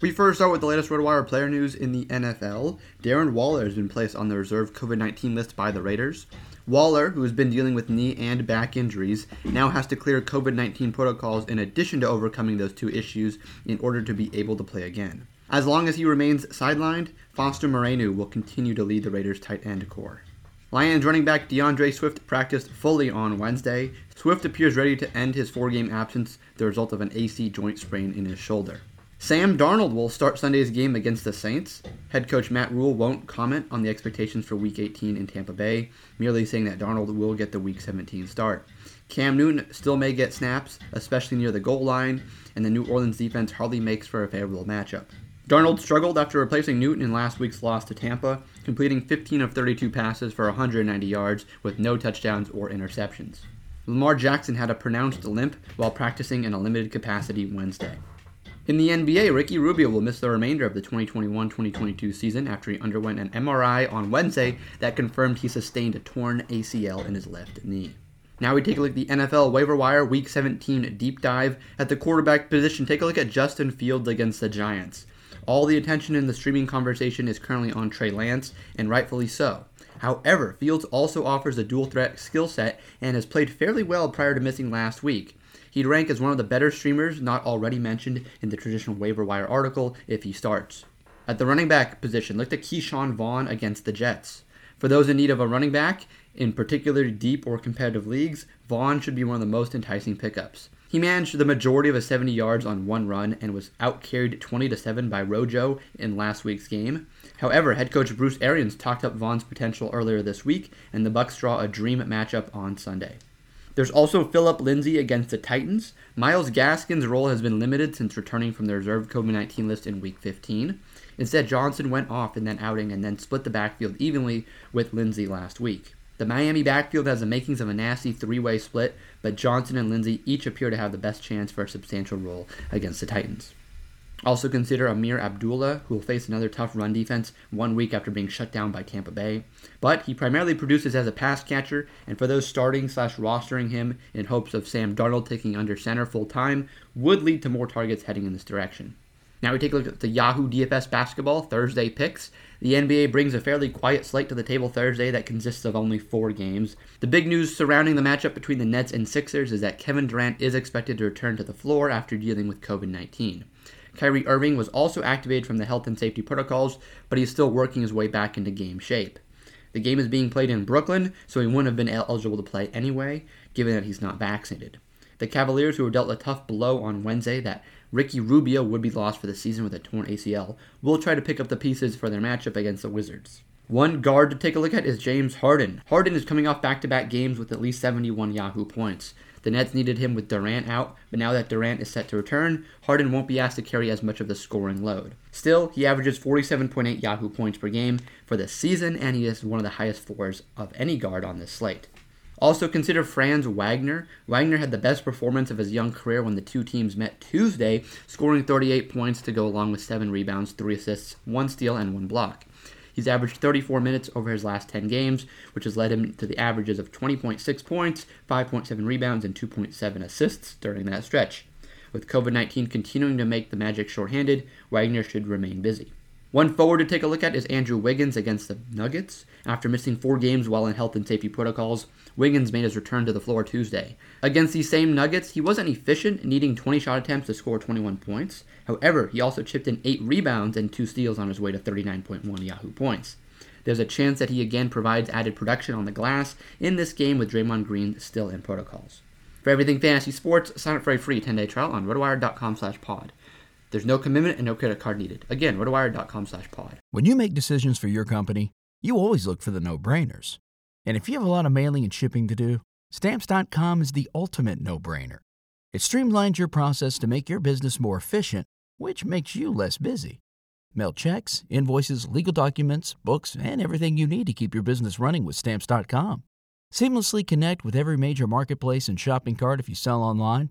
We first start with the latest RotoWire player news in the NFL. Darren Waller has been placed on the reserve COVID 19 list by the Raiders. Waller, who has been dealing with knee and back injuries, now has to clear COVID 19 protocols in addition to overcoming those two issues in order to be able to play again. As long as he remains sidelined, Foster Moreau will continue to lead the Raiders' tight end corps. Lions running back D'Andre Swift practiced fully on Wednesday. Swift appears ready to end his four game absence, the result of an AC joint sprain in his shoulder. Sam Darnold will start Sunday's game against the Saints. Head coach Matt Rhule won't comment on the expectations for Week 18 in Tampa Bay, merely saying that Darnold will get the Week 17 start. Cam Newton still may get snaps, especially near the goal line, and the New Orleans defense hardly makes for a favorable matchup. Darnold struggled after replacing Newton in last week's loss to Tampa, completing 15 of 32 passes for 190 yards with no touchdowns or interceptions. Lamar Jackson had a pronounced limp while practicing in a limited capacity Wednesday. In the NBA, Ricky Rubio will miss the remainder of the 2021-2022 season after he underwent an MRI on Wednesday that confirmed he sustained a torn ACL in his left knee. Now we take a look at the NFL waiver wire week 17 deep dive at the quarterback position. Take a look at Justin Fields against the Giants. All the attention in the streaming conversation is currently on Trey Lance, and rightfully so. However, Fields also offers a dual threat skill set and has played fairly well prior to missing last week. He'd rank as one of the better streamers not already mentioned in the traditional waiver wire article if he starts. At the running back position, look at Ke'Shawn Vaughn against the Jets. For those in need of a running back, in particular deep or competitive leagues, Vaughn should be one of the most enticing pickups. He managed the majority of his 70 yards on one run and was outcarried 20 to 7 by Rojo in last week's game. However, head coach Bruce Arians talked up Vaughn's potential earlier this week, and the Bucs draw a dream matchup on Sunday. There's also Philip Lindsay against the Titans. Myles Gaskin's role has been limited since returning from the reserve COVID 19 list in Week 15. Instead, Johnson went off in that outing and then split the backfield evenly with Lindsay last week. The Miami backfield has the makings of a nasty three way split, but Johnson and Lindsay each appear to have the best chance for a substantial role against the Titans. Also consider Ameer Abdullah, who will face another tough run defense one week after being shut down by Tampa Bay. But he primarily produces as a pass catcher, and for those starting slash rostering him in hopes of Sam Darnold taking under center full time, would lead to more targets heading in this direction. Now we take a look at the Yahoo DFS basketball Thursday picks. The NBA brings a fairly quiet slate to the table Thursday that consists of only four games. The big news surrounding the matchup between the Nets and Sixers is that Kevin Durant is expected to return to the floor after dealing with COVID 19. Kyrie Irving was also activated from the health and safety protocols, but he's still working his way back into game shape. The game is being played in Brooklyn, so he wouldn't have been eligible to play anyway, given that he's not vaccinated. The Cavaliers, who were dealt a tough blow on Wednesday that Ricky Rubio would be lost for the season with a torn ACL, will try to pick up the pieces for their matchup against the Wizards. One guard to take a look at is James Harden. Harden is coming off back to back games with at least 71 Yahoo points. The Nets needed him with Durant out, but now that Durant is set to return, Harden won't be asked to carry as much of the scoring load. Still, he averages 47.8 Yahoo points per game for the season, and he is one of the highest floors of any guard on this slate. Also consider Franz Wagner. Wagner had the best performance of his young career when the two teams met Tuesday, scoring 38 points to go along with 7 rebounds, 3 assists, 1 steal, and 1 block. He's averaged 34 minutes over his last 10 games, which has led him to the averages of 20.6 points, 5.7 rebounds, and 2.7 assists during that stretch. With COVID 19 continuing to make the Magic shorthanded, Wagner should remain busy. One forward to take a look at is Andrew Wiggins against the Nuggets. After missing four games while in health and safety protocols, Wiggins made his return to the floor Tuesday. Against these same Nuggets, he wasn't efficient, needing 20 shot attempts to score 21 points. However, he also chipped in 8 rebounds and 2 steals on his way to 39.1 Yahoo points. There's a chance that he again provides added production on the glass in this game with Draymond Green still in protocols. For everything fantasy sports, sign up for a free 10-day trial on rotowire.com slash pod. There's no commitment and no credit card needed. Again, rotowire.com slash pod. When you make decisions for your company, you always look for the no-brainers. And if you have a lot of mailing and shipping to do, stamps.com is the ultimate no-brainer. It streamlines your process to make your business more efficient, which makes you less busy. Mail checks, invoices, legal documents, books, and everything you need to keep your business running with stamps.com. Seamlessly connect with every major marketplace and shopping cart if you sell online